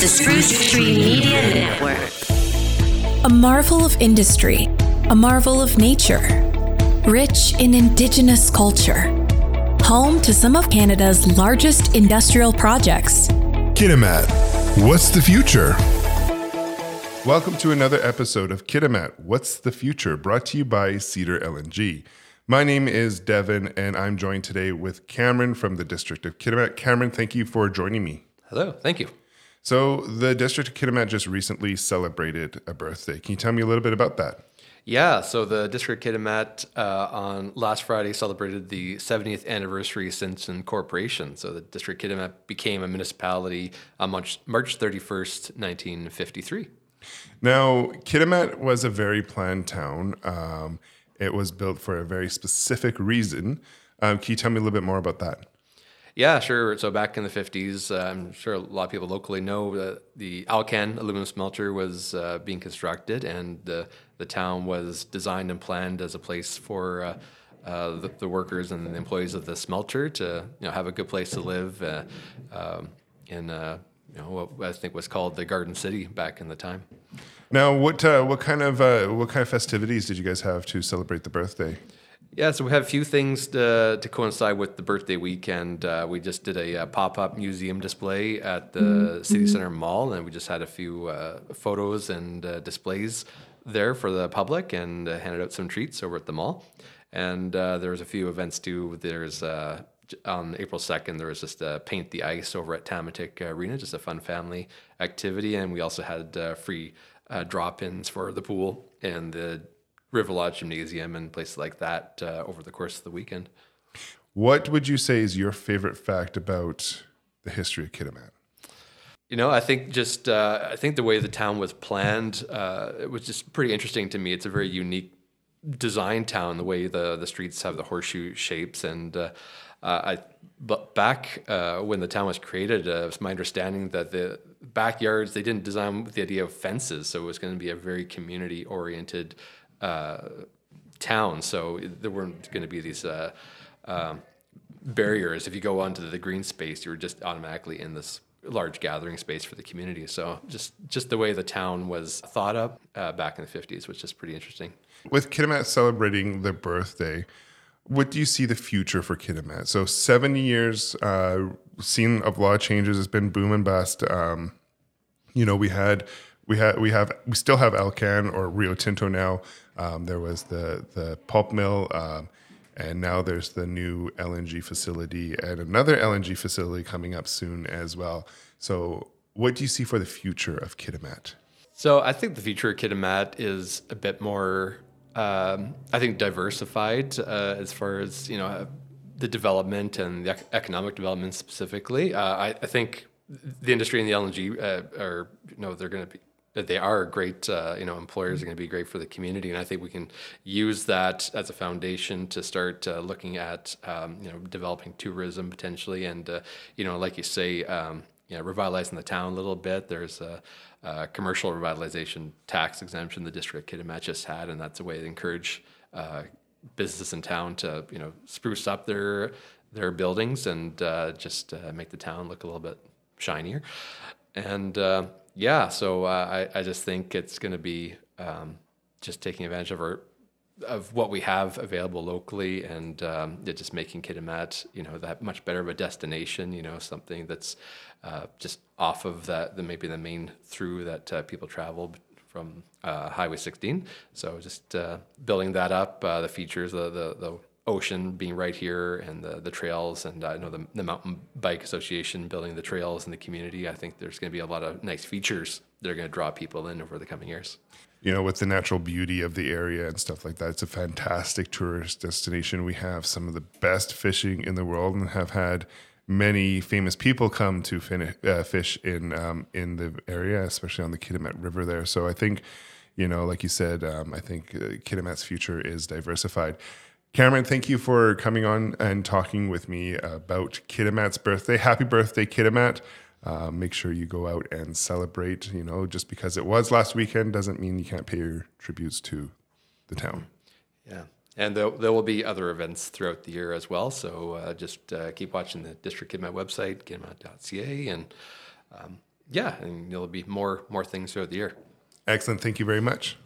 the Spruce Tree Media Network. A marvel of industry, a marvel of nature, rich in Indigenous culture. Home to some of Canada's largest industrial projects. Kitimat, what's the future? Welcome to another episode of Kitimat, What's the Future, brought to you by Cedar LNG. My name is Devin, and I'm joined today with Cameron from the District of Kitimat. Cameron, thank you for joining me. Hello, thank you. So, the District of Kitimat just recently celebrated a birthday. Can you tell me a little bit about that? Yeah, so the District of Kitimat uh, on last Friday celebrated the 70th anniversary since incorporation. So the District of Kitimat became a municipality on March, March 31st, 1953. Now, Kitimat was a very planned town. Um, it was built for a very specific reason. Um, can you tell me a little bit more about that? Yeah, sure. So back in the 50s, uh, I'm sure a lot of people locally know that the Alcan aluminum smelter was uh, being constructed, and the, the town was designed and planned as a place for uh, uh the, the, workers and the employees of the smelter to you know, have a good place to live uh, um, in uh, you know, what I think was called the Garden City back in the time. Now, what, what, kind of, what kind of festivities did you guys have to celebrate the birthday? Yeah, so we have a few things to, to coincide with the birthday weekend. Uh, we just did a, a uh, pop up museum display at the mm-hmm. City Center Mall, and we just had a few uh, photos and uh, displays there for the public and uh, handed out some treats over at the mall. And uh, there was a few events too. There's on April 2nd, there was just a Paint the Ice over at Tamitik Arena, just a fun family activity. And we also had free drop ins for the pool and the River Lodge Gymnasium and places like that uh, over the course of the weekend. What would you say is your favorite fact about the history of Kitimat? You know, I think just uh, I think the way the town was planned uh, it was just pretty interesting to me. It's a very unique design town. The way the the streets have the horseshoe shapes, and uh, uh I but back uh, when the town was created, uh, it's my understanding that the backyards they didn't design with the idea of fences, so it was going to be a very community oriented uh, town, so there weren't going to be these uh, uh, barriers. If you go onto the green space, you were just automatically in this large gathering space for the community. So just just the way the town was thought up uh, back in the 50s was just pretty interesting. With Kitimat celebrating their birthday, what do you see the future for Kitimat? So 70 years, uh, lot of changes. It's been boom and bust. Um, you know, we had we have we have we still have Alcan or Rio Tinto now. Um, there was the the pulp mill, um, and now there's the new LNG facility and another LNG facility coming up soon as well. So, what do you see for the future of Kitimat? So, I think the future of Kitimat is a bit more, um, I think, diversified uh, as far as you know the development and the economic development specifically. Uh, I, I, think the industry and the LNG uh, are, you know, they're going to be that they are great, uh, you know, employers are going to be great for the community, and I think we can use that as a foundation to start uh, looking at, um, you know, developing tourism potentially, and uh, you know, like you say, um, you know, revitalizing the town a little bit. There's a, a commercial revitalization tax exemption the district Kitimat just had, and that's a way to encourage uh, businesses in town to, you know, spruce up their their buildings and uh, just uh, make the town look a little bit shinier, and yeah, so uh, I, I just think it's going to be um, just taking advantage of our of what we have available locally and um, just making Kitimat, you know, that much better of a destination, you know, something that's uh, just off of that, the, maybe the main through that uh, people travel from uh, Highway 16. So just uh, building that up, uh, the features, the, the, the ocean being right here and the, the trails and I know the, the mountain bike association building the trails in the community. I think there's going to be a lot of nice features that are going to draw people in over the coming years. You know, with the natural beauty of the area and stuff like that, it's a fantastic tourist destination. We have some of the best fishing in the world and have had many famous people come to fin- uh, fish in um, in the area, especially on the Kitimat River there. So I think, you know, like you said, um, I think uh, Kitimat's future is diversified. Cameron, thank you for coming on and talking with me about Kitimat's birthday. Happy birthday, Kitimat. Uh, make sure you go out and celebrate. You know, just because it was last weekend doesn't mean you can't pay your tributes to the town. Yeah. And there, there will be other events throughout the year as well. So uh, just uh, keep watching the District Kitimat website, kitimat.ca, and um, yeah, and there'll be more more things throughout the year. Excellent. Thank you very much.